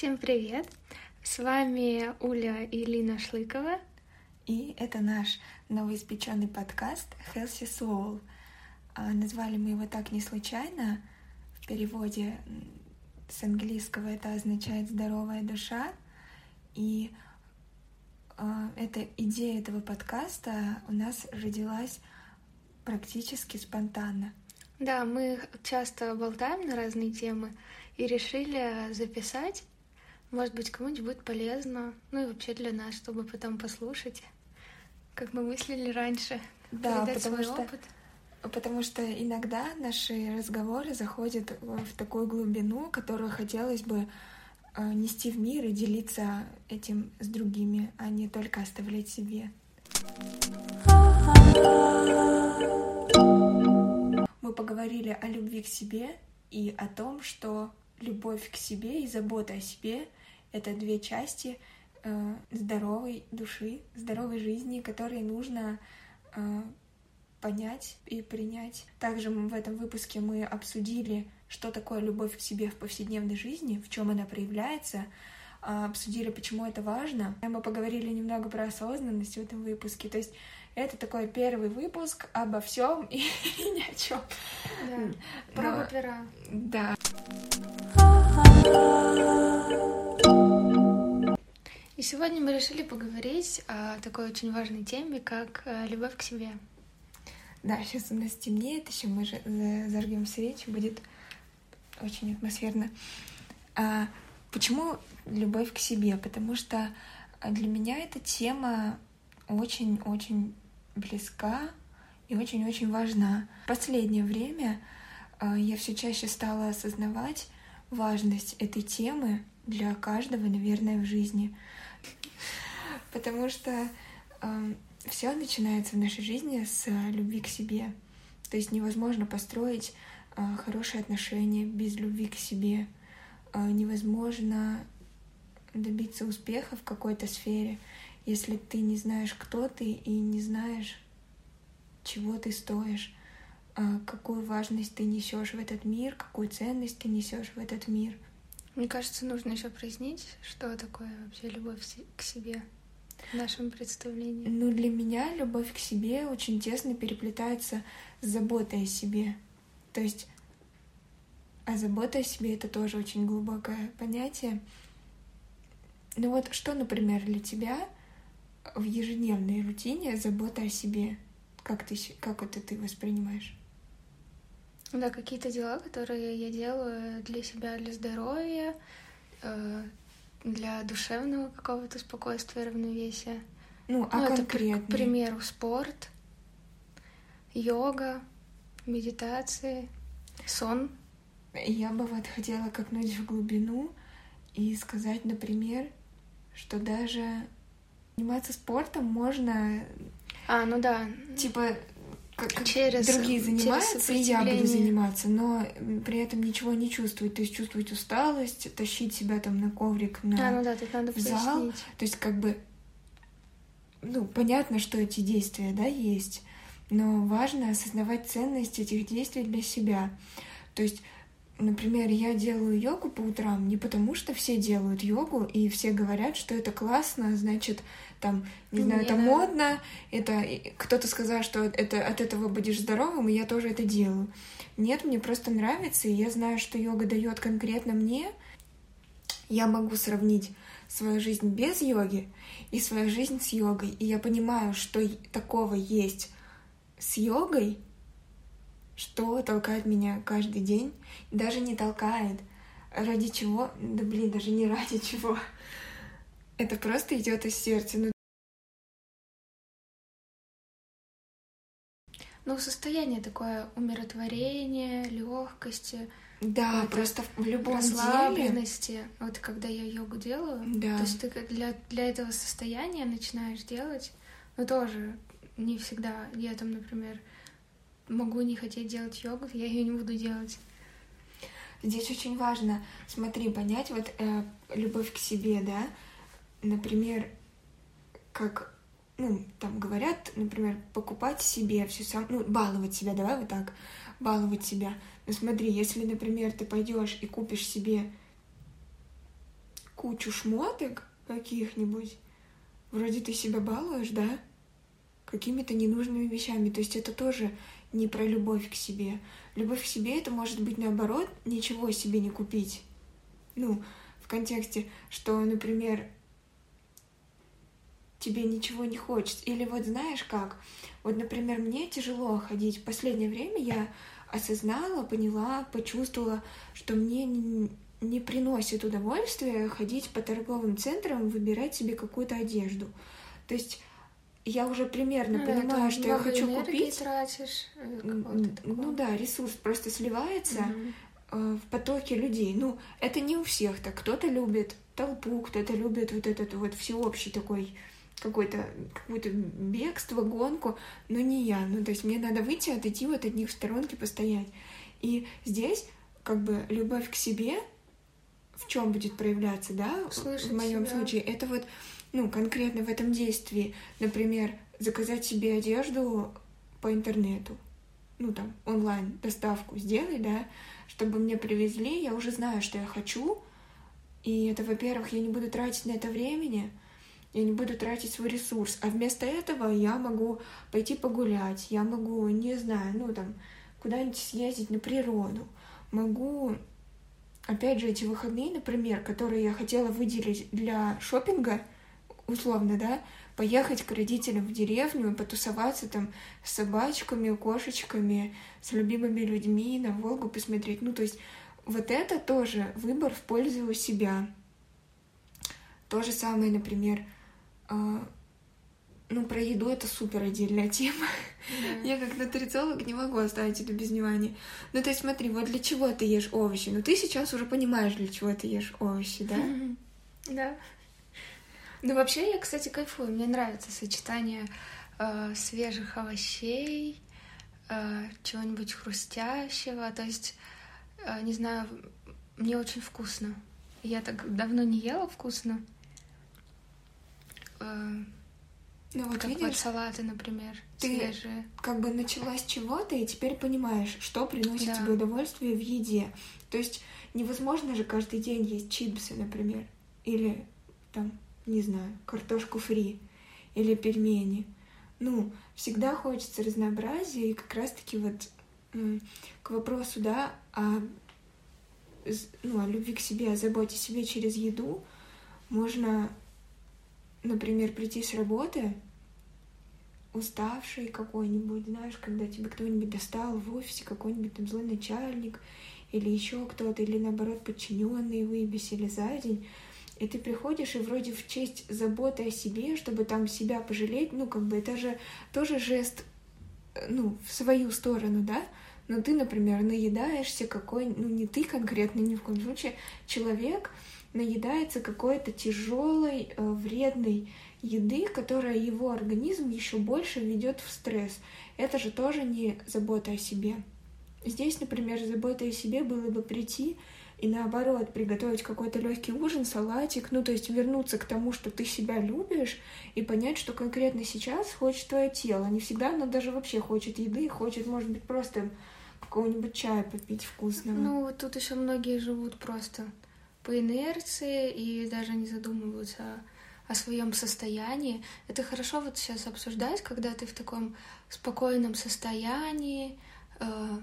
Всем привет! С вами Уля и Лина Шлыкова. И это наш новоиспеченный подкаст Healthy Soul. А, назвали мы его так не случайно. В переводе с английского это означает «здоровая душа». И а, эта идея этого подкаста у нас родилась практически спонтанно. Да, мы часто болтаем на разные темы и решили записать. Может быть, кому-нибудь будет полезно. Ну и вообще для нас, чтобы потом послушать, как мы мыслили раньше. Да, потому свой что, опыт. потому что иногда наши разговоры заходят в такую глубину, которую хотелось бы э, нести в мир и делиться этим с другими, а не только оставлять себе. Мы поговорили о любви к себе и о том, что любовь к себе и забота о себе — это две части э, здоровой души, здоровой жизни, которые нужно э, понять и принять. Также в этом выпуске мы обсудили, что такое любовь к себе в повседневной жизни, в чем она проявляется, э, обсудили, почему это важно. Мы поговорили немного про осознанность в этом выпуске. То есть это такой первый выпуск обо всем и, ни о чем. Да. Про пера. Да. И сегодня мы решили поговорить о такой очень важной теме, как э, любовь к себе. Да, сейчас у нас темнеет, еще мы же зажгем свечи, будет очень атмосферно. А почему любовь к себе? Потому что для меня эта тема очень-очень близка и очень-очень важна. В последнее время я все чаще стала осознавать важность этой темы для каждого, наверное, в жизни. Потому что э, все начинается в нашей жизни с любви к себе. То есть невозможно построить э, хорошие отношения без любви к себе. Э, невозможно добиться успеха в какой-то сфере, если ты не знаешь, кто ты и не знаешь, чего ты стоишь, а, какую важность ты несешь в этот мир, какую ценность ты несешь в этот мир. Мне кажется, нужно еще прояснить, что такое вообще любовь к себе в нашем представлении. Ну, для меня любовь к себе очень тесно переплетается с заботой о себе. То есть, а забота о себе — это тоже очень глубокое понятие. Ну вот что, например, для тебя в ежедневной рутине забота о себе? Как, ты, как это ты воспринимаешь? Да, какие-то дела, которые я делаю для себя, для здоровья, э, для душевного какого-то спокойствия, равновесия. Ну, а ну, конкретно? Это, к примеру, спорт, йога, медитации, сон. Я бы вот хотела копнуть в глубину и сказать, например, что даже заниматься спортом можно... А, ну да. Типа как через, другие занимаются, через и я буду заниматься, но при этом ничего не чувствовать. То есть чувствовать усталость, тащить себя там на коврик, на а, ну да, тут надо в зал. То есть как бы, ну, понятно, что эти действия, да, есть, но важно осознавать ценность этих действий для себя. То есть Например, я делаю йогу по утрам не потому, что все делают йогу, и все говорят, что это классно, значит, там, не знаю, это модно, это кто-то сказал, что это от этого будешь здоровым, и я тоже это делаю. Нет, мне просто нравится, и я знаю, что йога дает конкретно мне. Я могу сравнить свою жизнь без йоги и свою жизнь с йогой, и я понимаю, что такого есть с йогой, что толкает меня каждый день, даже не толкает. Ради чего? Да блин, даже не ради чего. Это просто идет из сердца. Ну, ну состояние такое умиротворения, легкости. Да, вот просто в любом расслабленности. Деле. Вот когда я йогу делаю, да. то есть ты для, для этого состояния начинаешь делать, но тоже не всегда. Я там, например, могу не хотеть делать йогу, я ее не буду делать. Здесь очень важно, смотри, понять вот э, любовь к себе, да, например, как, ну, там говорят, например, покупать себе все сам, ну, баловать себя, давай вот так, баловать себя. Ну, смотри, если, например, ты пойдешь и купишь себе кучу шмоток каких-нибудь, вроде ты себя балуешь, да, какими-то ненужными вещами. То есть это тоже не про любовь к себе. Любовь к себе это может быть наоборот ничего себе не купить. Ну, в контексте, что, например, тебе ничего не хочется. Или вот знаешь как? Вот, например, мне тяжело ходить. Последнее время я осознала, поняла, почувствовала, что мне не, не приносит удовольствия ходить по торговым центрам, выбирать себе какую-то одежду. То есть я уже примерно ну, понимаю, что я хочу купить. тратишь. Э, ну да, ресурс просто сливается угу. в потоке людей. Ну, это не у всех так. Кто-то любит толпу, кто-то любит вот этот вот всеобщий такой какой-то какое-то бегство, гонку, но не я. Ну, то есть мне надо выйти, отойти вот от них в сторонке, постоять. И здесь как бы любовь к себе в чем будет проявляться, да, Слышать в моем себя. случае, это вот, ну, конкретно в этом действии, например, заказать себе одежду по интернету, ну, там, онлайн доставку сделай, да, чтобы мне привезли, я уже знаю, что я хочу, и это, во-первых, я не буду тратить на это времени, я не буду тратить свой ресурс, а вместо этого я могу пойти погулять, я могу, не знаю, ну там, куда-нибудь съездить на природу, могу, опять же, эти выходные, например, которые я хотела выделить для шопинга, условно, да, поехать к родителям в деревню, потусоваться там с собачками, кошечками, с любимыми людьми, на Волгу посмотреть. Ну, то есть вот это тоже выбор в пользу себя. То же самое, например, а, ну, про еду это супер отдельная тема. Да. Я как нутрициолог не могу оставить это без внимания. Ну, то есть смотри, вот для чего ты ешь овощи? Ну, ты сейчас уже понимаешь, для чего ты ешь овощи, да? Да. Ну, вообще, я, кстати, кайфую. Мне нравится сочетание э, свежих овощей, э, чего-нибудь хрустящего. То есть, э, не знаю, мне очень вкусно. Я так давно не ела вкусно. Э, ну, вот как видишь, вот салаты, например, ты свежие. как бы начала с чего-то и теперь понимаешь, что приносит да. тебе удовольствие в еде. То есть невозможно же каждый день есть чипсы, например, или там, не знаю, картошку фри, или пельмени. Ну, всегда хочется разнообразия, и как раз-таки вот к вопросу, да, о, ну, о любви к себе, о заботе о себе через еду можно например, прийти с работы, уставший какой-нибудь, знаешь, когда тебе кто-нибудь достал в офисе какой-нибудь там злой начальник или еще кто-то, или наоборот подчиненные выбесили за день, и ты приходишь, и вроде в честь заботы о себе, чтобы там себя пожалеть, ну, как бы это же тоже жест, ну, в свою сторону, да, но ты, например, наедаешься какой, ну, не ты конкретно, ни в коем случае, человек, наедается какой-то тяжелой, э, вредной еды, которая его организм еще больше ведет в стресс. Это же тоже не забота о себе. Здесь, например, забота о себе было бы прийти и наоборот приготовить какой-то легкий ужин, салатик, ну то есть вернуться к тому, что ты себя любишь, и понять, что конкретно сейчас хочет твое тело. Не всегда оно даже вообще хочет еды, хочет, может быть, просто какого-нибудь чая попить вкусного. Ну, вот тут еще многие живут просто по инерции и даже не задумываются о, своем состоянии. Это хорошо вот сейчас обсуждать, когда ты в таком спокойном состоянии, э,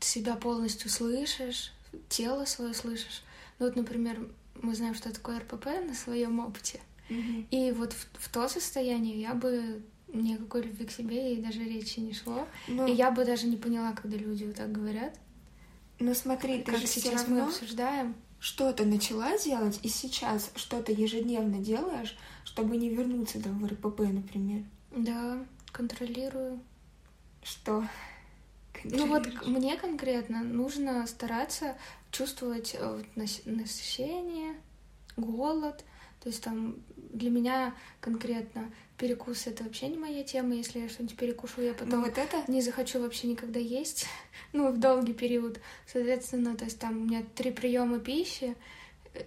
себя полностью слышишь, тело свое слышишь. Ну вот, например, мы знаем, что такое РПП на своем опыте. Mm-hmm. И вот в, в то состояние я бы никакой любви к себе и даже речи не шло. Но... И я бы даже не поняла, когда люди вот так говорят. Но смотри, ты как же сейчас равно... мы обсуждаем что-то начала делать, и сейчас что-то ежедневно делаешь, чтобы не вернуться там в РПП, например. Да, контролирую. Что? Ну вот мне конкретно нужно стараться чувствовать э, насыщение, голод. То есть там для меня конкретно перекус это вообще не моя тема. Если я что-нибудь перекушу, я потом вот это... не захочу вообще никогда есть. ну, в долгий период. Соответственно, то есть там у меня три приема пищи,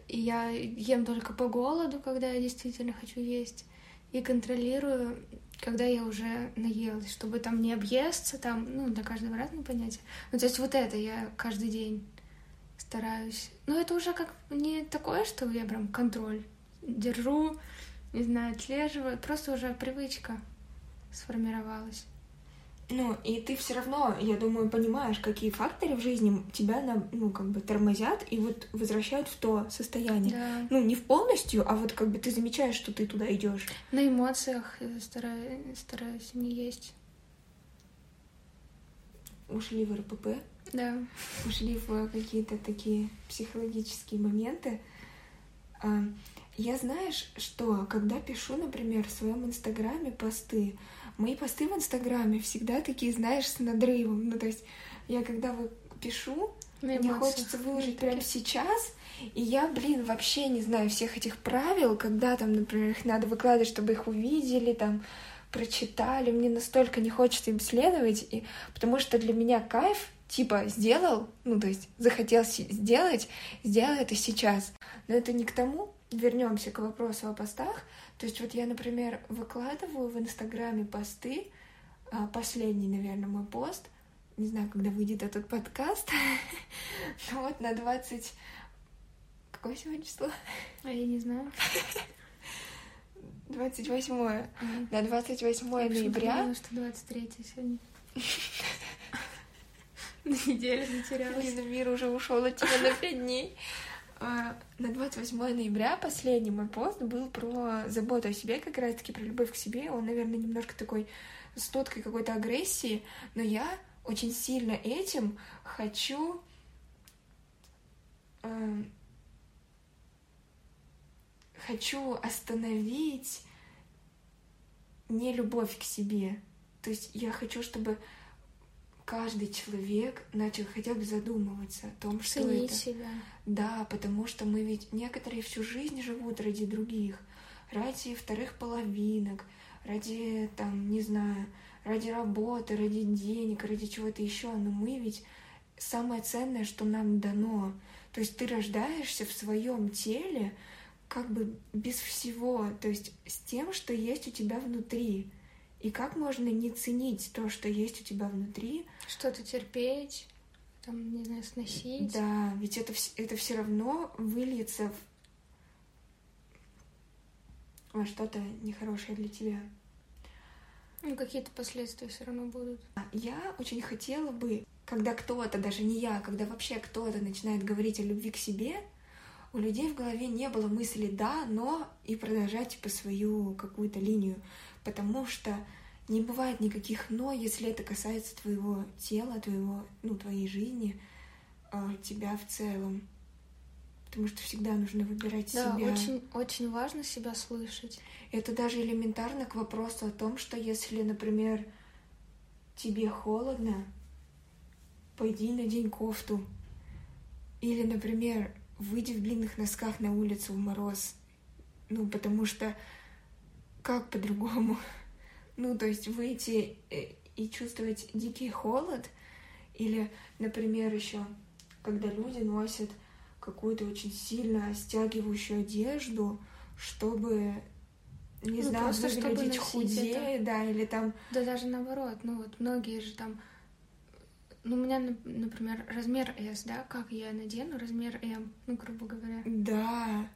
и я ем только по голоду, когда я действительно хочу есть, и контролирую, когда я уже наелась, чтобы там не объесться, там, ну, для каждого разное понятие. Ну, то есть вот это я каждый день стараюсь. Но это уже как не такое, что я прям контроль держу, не знаю, отслеживаю. Просто уже привычка сформировалась. Ну, и ты все равно, я думаю, понимаешь, какие факторы в жизни тебя, ну, как бы тормозят и вот возвращают в то состояние. Да. Ну, не в полностью, а вот как бы ты замечаешь, что ты туда идешь. На эмоциях стараюсь, стараюсь не есть. Ушли в РПП? Да. Ушли в какие-то такие психологические моменты. А, я знаешь, что когда пишу, например, в своем инстаграме посты, Мои посты в Инстаграме всегда такие, знаешь, с надрывом. Ну, то есть я когда вы пишу, мне хочется выложить прямо сейчас, и я, блин, вообще не знаю всех этих правил, когда там, например, их надо выкладывать, чтобы их увидели, там, прочитали. Мне настолько не хочется им следовать, и... потому что для меня кайф типа сделал, ну то есть захотел сделать, сделай это сейчас. Но это не к тому. Вернемся к вопросу о постах. То есть вот я, например, выкладываю в Инстаграме посты, а, последний, наверное, мой пост, не знаю, когда выйдет этот подкаст, но вот на 20... Какое сегодня число? А я не знаю. 28 mm. На 28 ноября. Я что 23 сегодня. На неделю затерялась. Блин, мир уже ушел от тебя на 5 дней. А, на 28 ноября последний мой пост был про заботу о себе, как раз-таки про любовь к себе. Он, наверное, немножко такой с ноткой какой-то агрессии, но я очень сильно этим хочу э, хочу остановить не любовь к себе. То есть я хочу, чтобы каждый человек начал хотя бы задумываться о том, что Ценить это. себя. Да, потому что мы ведь некоторые всю жизнь живут ради других, ради вторых половинок, ради там, не знаю, ради работы, ради денег, ради чего-то еще. Но мы ведь самое ценное, что нам дано. То есть ты рождаешься в своем теле как бы без всего, то есть с тем, что есть у тебя внутри. И как можно не ценить то, что есть у тебя внутри? Что-то терпеть, там, не знаю, сносить. Да, ведь это, это все равно выльется в... во что-то нехорошее для тебя. Ну, какие-то последствия все равно будут. Я очень хотела бы, когда кто-то, даже не я, когда вообще кто-то начинает говорить о любви к себе, у людей в голове не было мысли «да», «но» и продолжать типа свою какую-то линию потому что не бывает никаких «но», если это касается твоего тела, твоего, ну, твоей жизни, а, тебя в целом. Потому что всегда нужно выбирать да, себя. очень, очень важно себя слышать. Это даже элементарно к вопросу о том, что если, например, тебе холодно, пойди надень кофту. Или, например, выйди в длинных носках на улицу в мороз. Ну, потому что как по-другому? Ну, то есть выйти э, и чувствовать дикий холод, или, например, еще, когда люди носят какую-то очень сильно стягивающую одежду, чтобы не ну, знаю, просто выглядеть худее, это. да, или там... Да даже наоборот, ну вот многие же там... Ну, у меня, например, размер S, да, как я надену размер M, ну, грубо говоря. Да.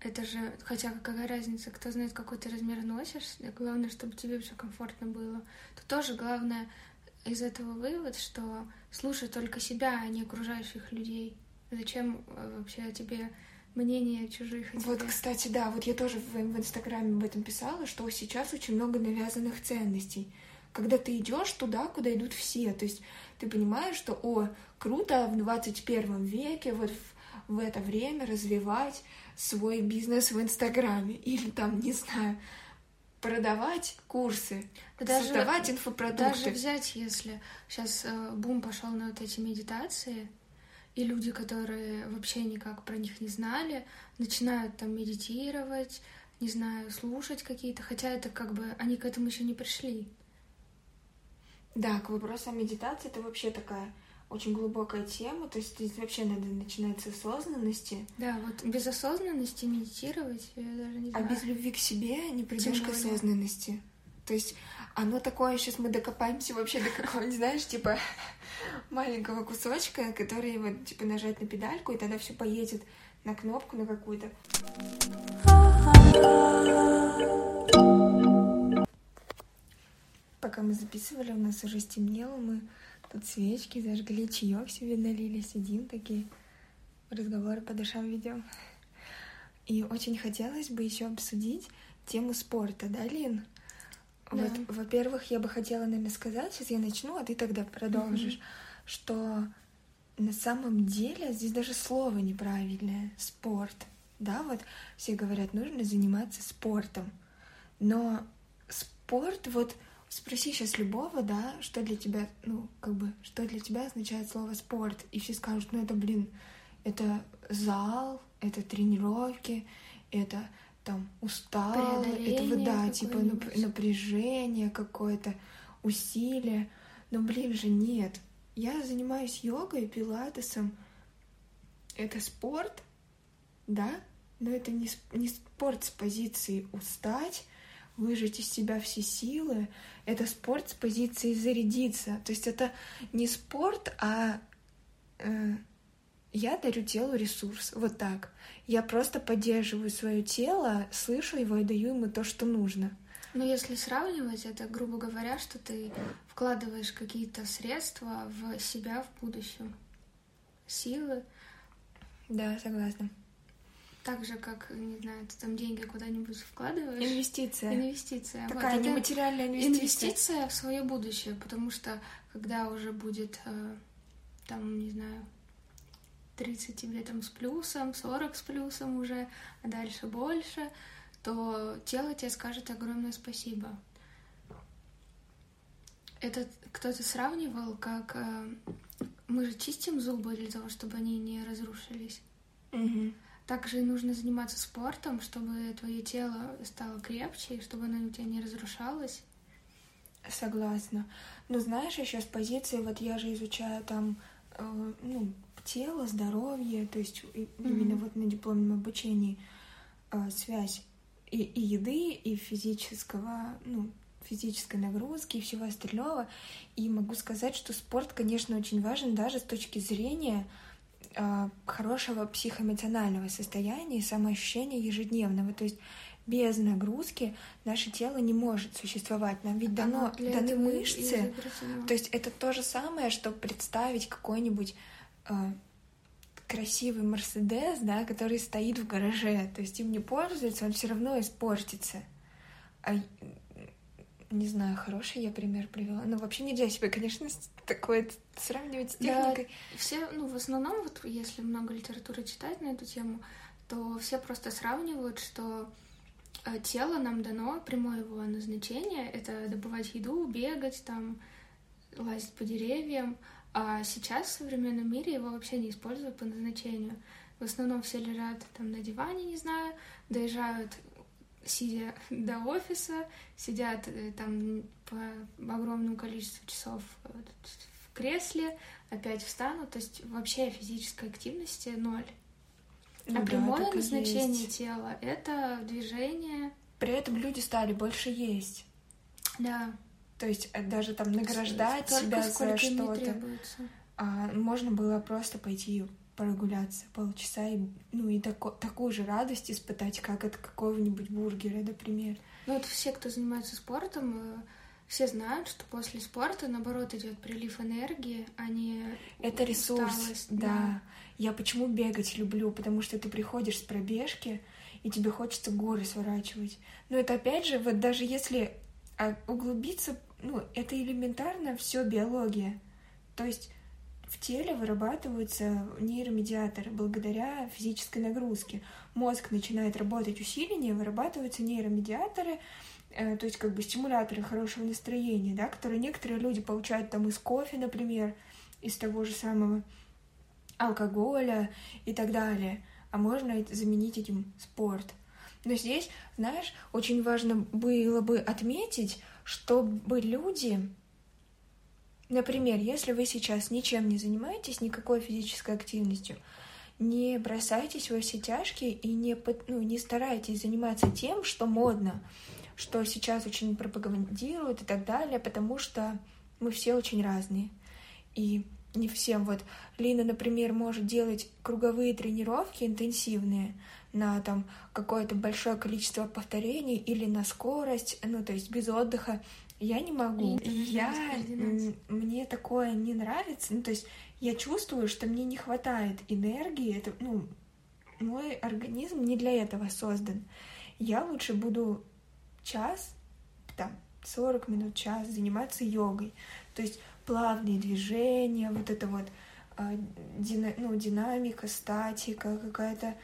Это же, хотя какая разница, кто знает, какой ты размер носишь, главное, чтобы тебе все комфортно было. То тоже главное из этого вывод, что слушай только себя, а не окружающих людей. Зачем э, вообще тебе мнение чужих? Вот, кстати, да, вот я тоже в, в Инстаграме об этом писала, что сейчас очень много навязанных ценностей. Когда ты идешь туда, куда идут все, то есть ты понимаешь, что, о, круто в 21 веке, вот в, в это время развивать свой бизнес в Инстаграме или там, не знаю, продавать курсы, даже, создавать инфопродукты. Даже взять, если сейчас э, бум пошел на вот эти медитации, и люди, которые вообще никак про них не знали, начинают там медитировать, не знаю, слушать какие-то, хотя это как бы они к этому еще не пришли. Да, к вопросу о медитации это вообще такая очень глубокая тема, то есть здесь вообще надо начинать с осознанности. Да, вот без осознанности медитировать, я даже не а знаю. А без любви к себе не придешь к осознанности. То есть Оно такое, сейчас мы докопаемся вообще до какого-нибудь, знаешь, типа маленького кусочка, который вот, типа, нажать на педальку, и тогда все поедет на кнопку на какую-то. Пока мы записывали, у нас уже стемнело, мы тут свечки зажгли, чаек себе налили, сидим такие, разговоры по душам ведем. И очень хотелось бы еще обсудить тему спорта, да, Лин? Да. Вот, во-первых, я бы хотела, наверное, сказать, сейчас я начну, а ты тогда продолжишь, mm-hmm. что на самом деле здесь даже слово неправильное — спорт. Да, вот все говорят, нужно заниматься спортом. Но спорт, вот спроси сейчас любого, да, что для тебя, ну, как бы, что для тебя означает слово спорт, и все скажут, ну, это, блин, это зал, это тренировки, это там устал, это да, типа напряжение какое-то, усилие. Но, блин же, нет. Я занимаюсь йогой, пилатесом. Это спорт, да, но это не, не спорт с позиции устать, выжать из себя все силы. Это спорт с позиции зарядиться. То есть это не спорт, а э, я дарю телу ресурс. Вот так. Я просто поддерживаю свое тело, слышу его и даю ему то, что нужно. Но если сравнивать, это, грубо говоря, что ты вкладываешь какие-то средства в себя в будущем. Силы. Да, согласна. Так же, как, не знаю, ты там деньги куда-нибудь вкладываешь. Инвестиция. Инвестиция. Такая вот, нематериальная инвестиция. Инвестиция в свое будущее, потому что когда уже будет, э, там, не знаю, 30 тебе там с плюсом, 40 с плюсом уже, а дальше больше, то тело тебе скажет огромное спасибо. Это кто-то сравнивал, как э, мы же чистим зубы для того, чтобы они не разрушились. Угу. Также нужно заниматься спортом, чтобы твое тело стало крепче, и чтобы оно у тебя не разрушалось. Согласна. Но знаешь, еще с позиции, вот я же изучаю там, э, ну, тело, здоровье, то есть mm-hmm. именно вот на дипломном обучении э, связь и, и еды, и физического, ну, физической нагрузки и всего остального. И могу сказать, что спорт, конечно, очень важен даже с точки зрения э, хорошего психоэмоционального состояния и самоощущения ежедневного. То есть без нагрузки наше тело не может существовать. Нам ведь дано, даны мышцы. То есть это то же самое, что представить какой-нибудь э, красивый Мерседес, да, который стоит в гараже. То есть им не пользуется, он все равно испортится. А не знаю, хороший я пример привела. Но вообще нельзя себе, конечно, такое сравнивать с техникой. Да, все, ну, в основном, вот если много литературы читать на эту тему, то все просто сравнивают, что э, тело нам дано прямое его назначение — это добывать еду, бегать, там, лазить по деревьям, а сейчас в современном мире его вообще не используют по назначению. В основном все лежат там на диване, не знаю, доезжают сидя до офиса, сидят э, там по огромному количеству часов э, в кресле, опять встанут, то есть вообще физической активности ноль. Ну, а да, прямое назначение есть. тела — это движение. При этом люди стали больше есть. Да. То есть э, даже там награждать Столько, себя за что-то. А можно было просто пойти прогуляться полчаса и, ну, и тако, такую же радость испытать, как от какого-нибудь бургера, например. Ну, вот все, кто занимается спортом, э, все знают, что после спорта, наоборот, идет прилив энергии, а не Это ресурс, усталость. да. да. Я почему бегать люблю? Потому что ты приходишь с пробежки, и тебе хочется горы сворачивать. Но это опять же, вот даже если а, углубиться ну, это элементарно все биология. То есть в теле вырабатываются нейромедиаторы благодаря физической нагрузке. Мозг начинает работать усиленнее, вырабатываются нейромедиаторы, э, то есть как бы стимуляторы хорошего настроения, да, которые некоторые люди получают там из кофе, например, из того же самого алкоголя и так далее. А можно заменить этим спорт. Но здесь, знаешь, очень важно было бы отметить, чтобы люди... Например, если вы сейчас ничем не занимаетесь, никакой физической активностью, не бросайтесь во все тяжкие и не, ну, не старайтесь заниматься тем, что модно, что сейчас очень пропагандируют и так далее, потому что мы все очень разные. И не всем. Вот Лина, например, может делать круговые тренировки интенсивные на там какое-то большое количество повторений или на скорость, ну то есть без отдыха. Я не могу. И я мне такое не нравится. Ну то есть я чувствую, что мне не хватает энергии. Это ну мой организм не для этого создан. Я лучше буду час, там, 40 минут, час заниматься йогой. То есть плавные движения, вот это вот а, дина, ну, динамика, статика, какая-то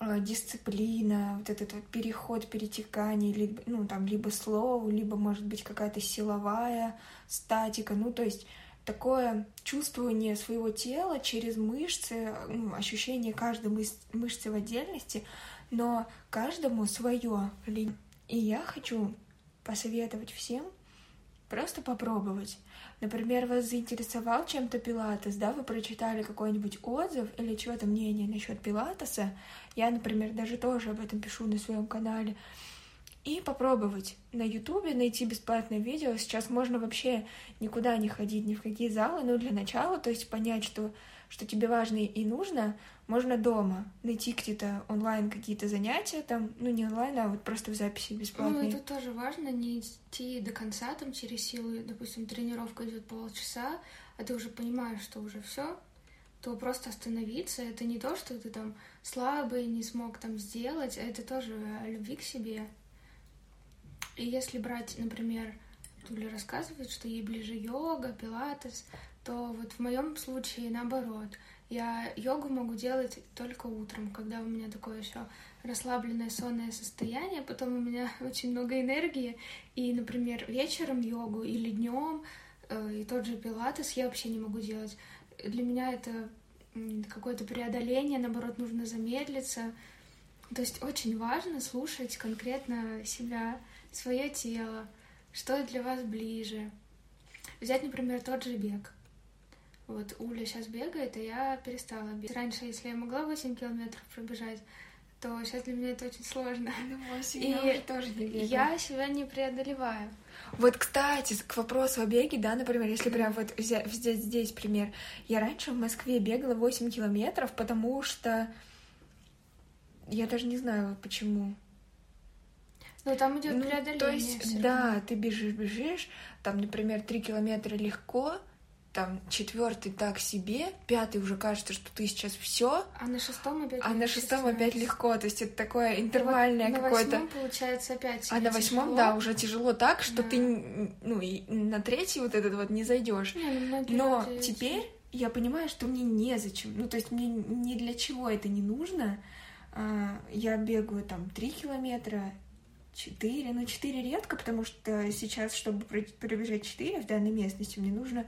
дисциплина, вот этот вот переход, перетекание, либо, ну, там, либо слово, либо, может быть, какая-то силовая статика, ну, то есть такое чувствование своего тела через мышцы, ну, ощущение каждой мыш мышцы в отдельности, но каждому свое. И я хочу посоветовать всем Просто попробовать. Например, вас заинтересовал чем-то пилатес, да, вы прочитали какой-нибудь отзыв или чего-то мнение насчет пилатеса. Я, например, даже тоже об этом пишу на своем канале. И попробовать на Ютубе найти бесплатное видео. Сейчас можно вообще никуда не ходить, ни в какие залы, но для начала, то есть понять, что что тебе важно и нужно, можно дома найти где-то онлайн какие-то занятия, там, ну не онлайн, а вот просто в записи бесплатные. Ну, это тоже важно, не идти до конца там через силу, допустим, тренировка идет полчаса, а ты уже понимаешь, что уже все, то просто остановиться. Это не то, что ты там слабый, не смог там сделать, а это тоже о любви к себе. И если брать, например, Туля рассказывает, что ей ближе йога, пилатес, то вот в моем случае наоборот. Я йогу могу делать только утром, когда у меня такое еще расслабленное сонное состояние, потом у меня очень много энергии, и, например, вечером йогу или днем э, и тот же пилатес я вообще не могу делать. Для меня это какое-то преодоление, наоборот, нужно замедлиться. То есть очень важно слушать конкретно себя, свое тело, что для вас ближе. Взять, например, тот же бег. Вот Уля сейчас бегает, а я перестала бегать. Раньше, если я могла 8 километров пробежать, то сейчас для меня это очень сложно. Ну, 8 и я уже тоже не бегаю. Я себя не преодолеваю. Вот, кстати, к вопросу о беге, да, например, если прям вот взять здесь, здесь пример. Я раньше в Москве бегала 8 километров, потому что я даже не знаю, почему. Ну, там идет ну, преодоление. То есть, да, ты бежишь, бежишь, там, например, 3 километра легко, там четвертый так себе, пятый уже кажется, что ты сейчас все, а на шестом опять а на шестом опять легко, то есть это такое интервальное вот какое-то. На восьмом получается опять. А на восьмом, тяжело. да, уже тяжело так, что да. ты, ну и на третий вот этот вот не зайдешь. Не, Но теперь я понимаю, что мне незачем, ну то есть мне ни для чего это не нужно. А, я бегаю там три километра, четыре, ну четыре редко, потому что сейчас, чтобы пробежать четыре в данной местности, мне нужно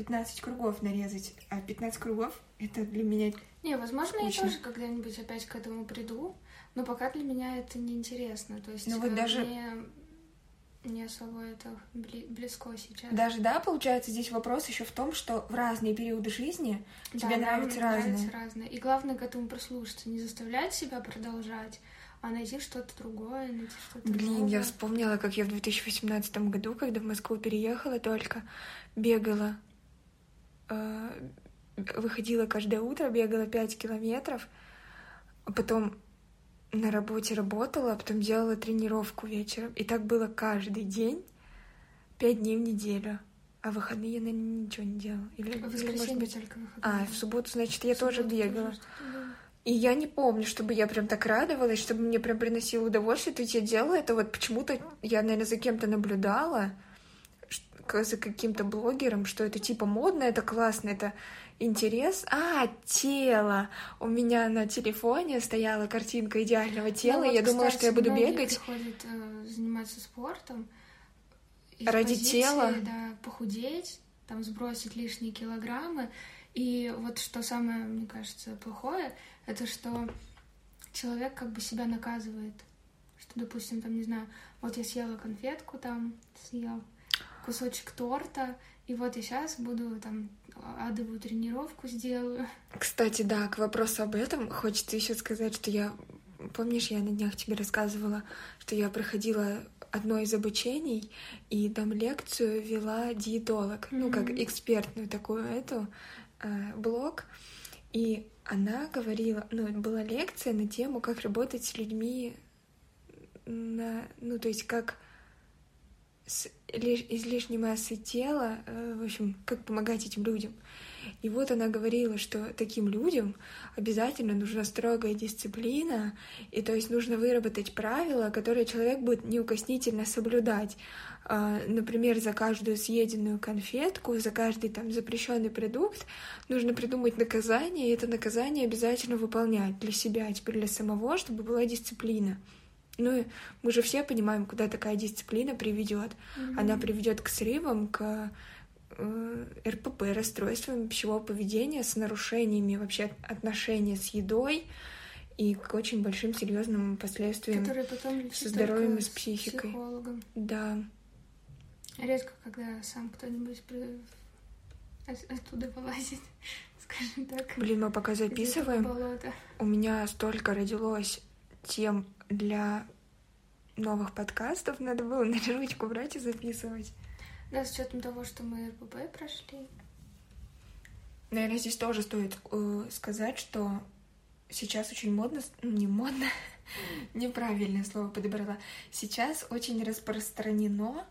15 кругов нарезать, а 15 кругов — это для меня Не, возможно, скучно. я тоже когда-нибудь опять к этому приду, но пока для меня это неинтересно. То есть ну, вот даже... мне не особо это близко сейчас. Даже, да, получается, здесь вопрос еще в том, что в разные периоды жизни да, тебе нравится разное. нравится разное. И главное к этому прислушаться, не заставлять себя продолжать, а найти что-то другое, найти что-то Блин, новое. я вспомнила, как я в 2018 году, когда в Москву переехала только, бегала Э, выходила каждое утро, бегала 5 километров, а потом на работе работала, а потом делала тренировку вечером. И так было каждый день, пять дней в неделю. А в выходные я, наверное, ничего не делала. Или, в или может быть... только выходные. А, в субботу, значит, я тоже бегала. И я не помню, чтобы я прям так радовалась, чтобы мне прям приносило удовольствие. То есть я делала это вот почему-то, я, наверное, за кем-то наблюдала, за каким-то блогером, что это типа модно, это классно, это интерес. А, тело. У меня на телефоне стояла картинка идеального тела, ну, вот, и я кстати, думала, что я буду бегать. приходят э, заниматься спортом. Ради позиции, тела. Да, похудеть, там сбросить лишние килограммы. И вот что самое, мне кажется, плохое, это что человек как бы себя наказывает. Что, допустим, там, не знаю, вот я съела конфетку там, съел, кусочек торта, и вот я сейчас буду там адовую тренировку сделаю. Кстати, да, к вопросу об этом хочется еще сказать, что я, помнишь, я на днях тебе рассказывала, что я проходила одно из обучений, и там лекцию вела диетолог, mm-hmm. ну, как экспертную такую эту э, блог. И она говорила, ну, была лекция на тему, как работать с людьми, на, ну, то есть как с излишней массой тела, э, в общем, как помогать этим людям. И вот она говорила, что таким людям обязательно нужна строгая дисциплина, и то есть нужно выработать правила, которые человек будет неукоснительно соблюдать. А, например, за каждую съеденную конфетку, за каждый там запрещенный продукт нужно придумать наказание, и это наказание обязательно выполнять для себя, теперь для самого, чтобы была дисциплина. Ну, мы же все понимаем, куда такая дисциплина приведет. Mm-hmm. Она приведет к срывам, к Э, РПП, расстройствами пищевого поведения с нарушениями вообще отношения с едой и к очень большим серьезным последствиям Которые потом со здоровьем и с психикой. Психологом. Да. Редко, когда сам кто-нибудь при... оттуда вылазит, скажем так. Блин, мы пока записываем, у меня столько родилось тем для новых подкастов, надо было на ручку брать и записывать. Да, с учетом того, что мы РПП прошли. Наверное, здесь тоже стоит э, сказать, что сейчас очень модно, ну, не модно, неправильное слово подобрала. Сейчас очень распространено,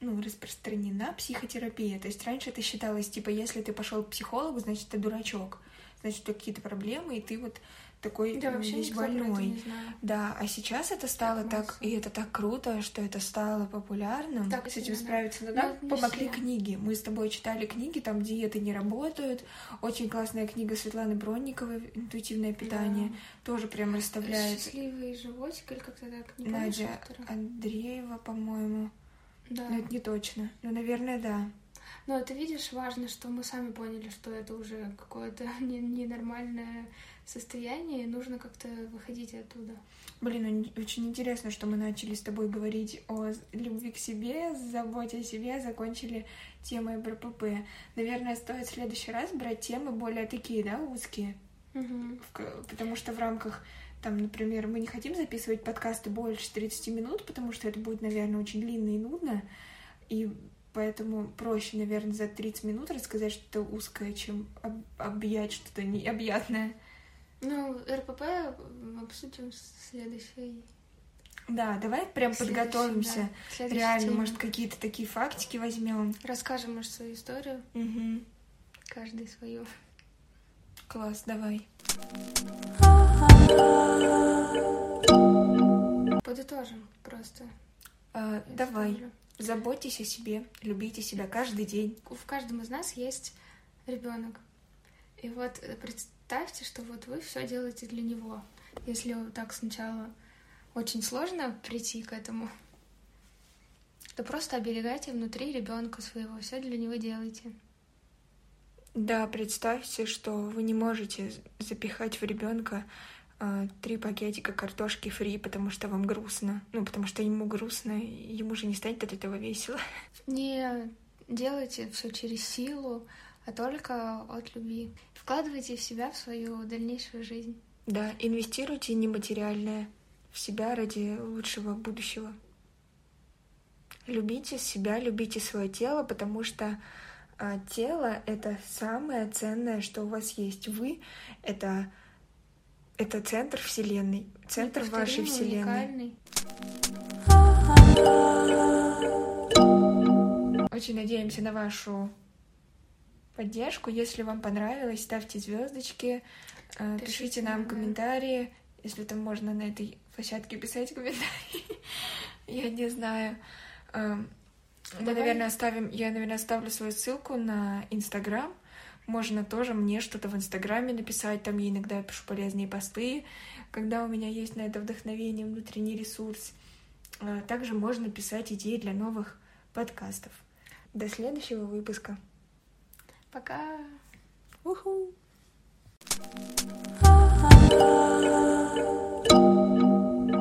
ну, распространена психотерапия. То есть раньше это считалось, типа, если ты пошел к психологу, значит, ты дурачок. Значит, у тебя какие-то проблемы, и ты вот такой да, вообще весь больной. Да, а сейчас это стало так, так и это так круто, что это стало популярным. Так, с этим справиться но нам помогли все. книги. Мы с тобой читали книги, там диеты не работают. Очень классная книга Светланы Бронниковой «Интуитивное питание». Да. Тоже прям расставляет. Счастливый животик или как-то так, не Надя Андреева, по-моему. Да. Но это не точно. Ну, наверное, да. Но это видишь, важно, что мы сами поняли, что это уже какое-то ненормальное состояние, и нужно как-то выходить оттуда. Блин, ну, очень интересно, что мы начали с тобой говорить о любви к себе, заботе о себе, закончили темой БРПП. Наверное, стоит в следующий раз брать темы более такие, да, узкие. Угу. Потому что в рамках, там, например, мы не хотим записывать подкасты больше 30 минут, потому что это будет, наверное, очень длинно и нудно. И Поэтому проще, наверное, за 30 минут рассказать что-то узкое, чем об объять что-то необъятное. Ну, РПП обсудим в следующей. Да, давай прям подготовимся. Да, Реально, теме. может, какие-то такие фактики возьмем. Расскажем, может, свою историю. Угу. Каждый свою. Класс, давай. Подытожим просто. А, давай. Заботьтесь о себе, любите себя каждый день. В каждом из нас есть ребенок. И вот э, представьте, что вот вы все делаете для него. Если так сначала очень сложно прийти к этому, то просто оберегайте внутри ребенка своего, все для него делайте. Да, представьте, что вы не можете запихать в ребенка а, три пакетика картошки фри, потому что вам грустно. Ну, потому что ему грустно, ему же не станет от этого весело. Не делайте все через силу, а только от любви. Вкладывайте в себя в свою дальнейшую жизнь. Да, инвестируйте нематериальное в себя ради лучшего будущего. Любите себя, любите свое тело, потому что а, тело — это самое ценное, что у вас есть. Вы — это это центр Вселенной, центр вашей Вселенной. Очень надеемся на вашу поддержку. Если вам понравилось, ставьте звездочки, э, пишите, пишите нам комментарии. Если там можно на этой площадке писать комментарии, я не знаю. Эм, мы, наверное, оставим, я, наверное, оставлю свою ссылку на Инстаграм. Можно тоже мне что-то в Инстаграме написать, там я иногда пишу полезные посты, когда у меня есть на это вдохновение, внутренний ресурс. А, также можно писать идеи для новых подкастов. До следующего выпуска. Пока. Уху.